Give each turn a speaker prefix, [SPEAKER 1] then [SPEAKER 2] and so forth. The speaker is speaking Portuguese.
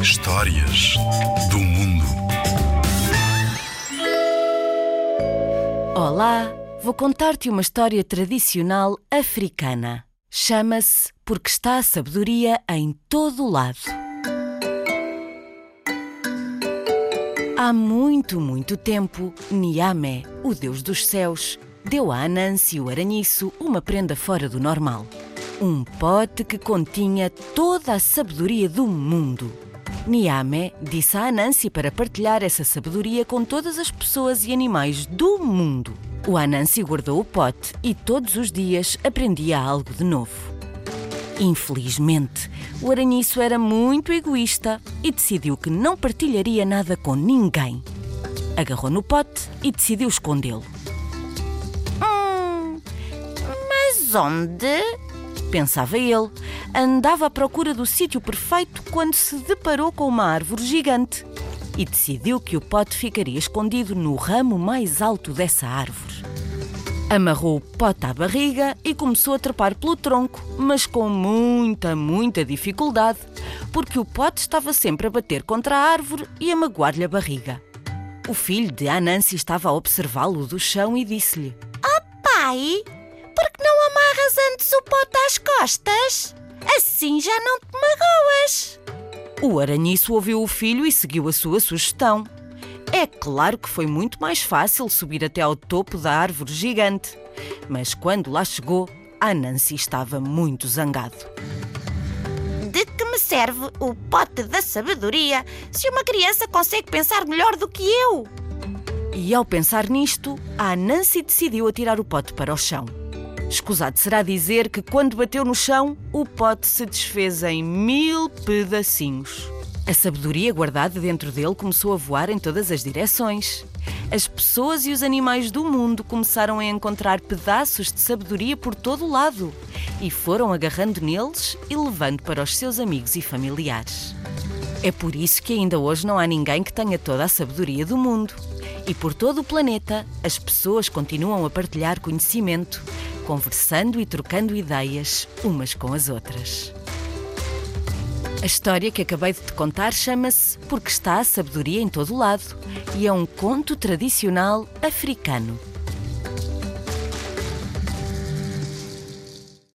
[SPEAKER 1] Histórias do mundo.
[SPEAKER 2] Olá, vou contar-te uma história tradicional africana. Chama-se Porque está a sabedoria em todo o lado. Há muito, muito tempo, Niame, o deus dos céus, deu a Anansi o aranhiço uma prenda fora do normal. Um pote que continha toda a sabedoria do mundo. Niame disse a Anansi para partilhar essa sabedoria com todas as pessoas e animais do mundo. O Anansi guardou o pote e todos os dias aprendia algo de novo. Infelizmente, o aranhiço era muito egoísta e decidiu que não partilharia nada com ninguém. Agarrou no pote e decidiu escondê-lo.
[SPEAKER 3] Hum, mas onde?
[SPEAKER 2] Pensava ele. Andava à procura do sítio perfeito quando se deparou com uma árvore gigante e decidiu que o pote ficaria escondido no ramo mais alto dessa árvore. Amarrou o pote à barriga e começou a trepar pelo tronco, mas com muita, muita dificuldade, porque o pote estava sempre a bater contra a árvore e a magoar-lhe a barriga. O filho de Anansi estava a observá-lo do chão e disse-lhe:
[SPEAKER 3] Pai, por que não amarras Assim já não te magoas.
[SPEAKER 2] O aranhiço ouviu o filho e seguiu a sua sugestão. É claro que foi muito mais fácil subir até ao topo da árvore gigante. Mas quando lá chegou, Anansi estava muito zangado.
[SPEAKER 3] De que me serve o pote da sabedoria se uma criança consegue pensar melhor do que eu?
[SPEAKER 2] E ao pensar nisto, a Nancy decidiu atirar o pote para o chão. Escusado será dizer que quando bateu no chão, o pote se desfez em mil pedacinhos. A sabedoria guardada dentro dele começou a voar em todas as direções. As pessoas e os animais do mundo começaram a encontrar pedaços de sabedoria por todo o lado e foram agarrando neles e levando para os seus amigos e familiares. É por isso que ainda hoje não há ninguém que tenha toda a sabedoria do mundo. E por todo o planeta, as pessoas continuam a partilhar conhecimento, conversando e trocando ideias umas com as outras. A história que acabei de te contar chama-se Porque está a sabedoria em todo lado e é um conto tradicional africano.